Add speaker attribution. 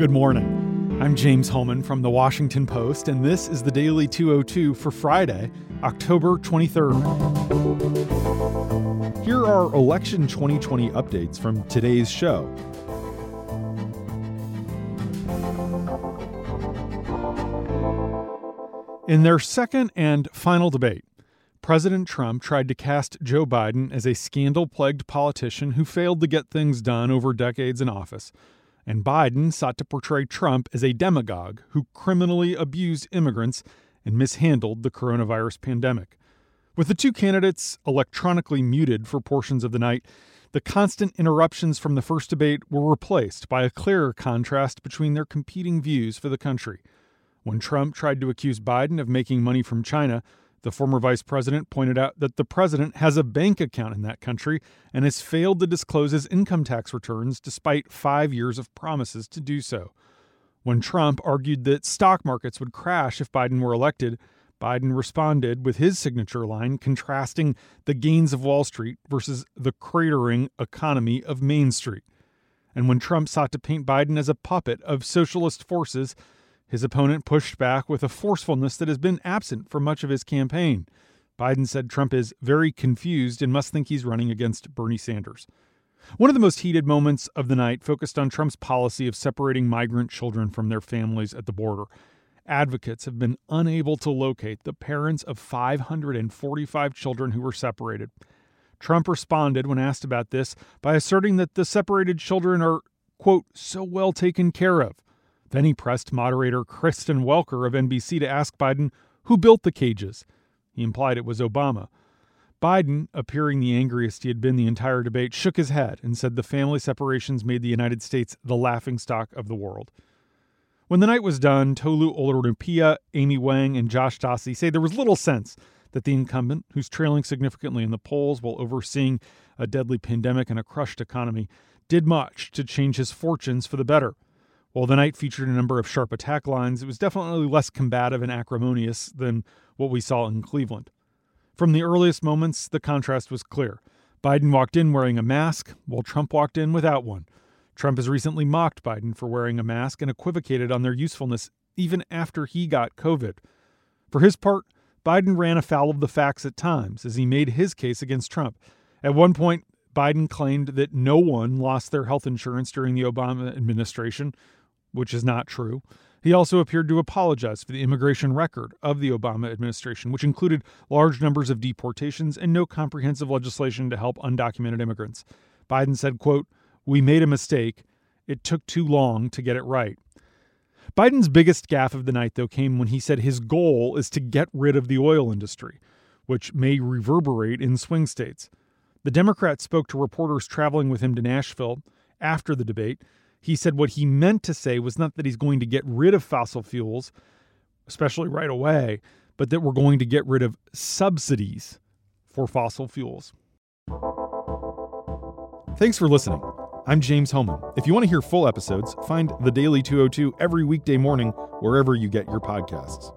Speaker 1: Good morning. I'm James Hohmann from The Washington Post, and this is the Daily 202 for Friday, October 23rd. Here are election 2020 updates from today's show. In their second and final debate, President Trump tried to cast Joe Biden as a scandal plagued politician who failed to get things done over decades in office and Biden sought to portray Trump as a demagogue who criminally abused immigrants and mishandled the coronavirus pandemic. With the two candidates electronically muted for portions of the night, the constant interruptions from the first debate were replaced by a clearer contrast between their competing views for the country. When Trump tried to accuse Biden of making money from China, the former vice president pointed out that the president has a bank account in that country and has failed to disclose his income tax returns despite five years of promises to do so. When Trump argued that stock markets would crash if Biden were elected, Biden responded with his signature line contrasting the gains of Wall Street versus the cratering economy of Main Street. And when Trump sought to paint Biden as a puppet of socialist forces, his opponent pushed back with a forcefulness that has been absent for much of his campaign. Biden said Trump is very confused and must think he's running against Bernie Sanders. One of the most heated moments of the night focused on Trump's policy of separating migrant children from their families at the border. Advocates have been unable to locate the parents of 545 children who were separated. Trump responded when asked about this by asserting that the separated children are, quote, so well taken care of. Then he pressed moderator Kristen Welker of NBC to ask Biden who built the cages. He implied it was Obama. Biden, appearing the angriest he had been the entire debate, shook his head and said the family separations made the United States the laughingstock of the world. When the night was done, Tolu Olorunnipa, Amy Wang, and Josh Dawsey say there was little sense that the incumbent, who's trailing significantly in the polls while overseeing a deadly pandemic and a crushed economy, did much to change his fortunes for the better. While the night featured a number of sharp attack lines, it was definitely less combative and acrimonious than what we saw in Cleveland. From the earliest moments, the contrast was clear. Biden walked in wearing a mask, while Trump walked in without one. Trump has recently mocked Biden for wearing a mask and equivocated on their usefulness even after he got COVID. For his part, Biden ran afoul of the facts at times as he made his case against Trump. At one point, Biden claimed that no one lost their health insurance during the Obama administration, which is not true. He also appeared to apologize for the immigration record of the Obama administration, which included large numbers of deportations and no comprehensive legislation to help undocumented immigrants. Biden said, quote, "We made a mistake. It took too long to get it right." Biden's biggest gaffe of the night though came when he said his goal is to get rid of the oil industry, which may reverberate in swing states. The Democrat spoke to reporters traveling with him to Nashville after the debate he said what he meant to say was not that he's going to get rid of fossil fuels, especially right away, but that we're going to get rid of subsidies for fossil fuels. Thanks for listening. I'm James Hohmann. If you want to hear full episodes, find The Daily 202 every weekday morning wherever you get your podcasts.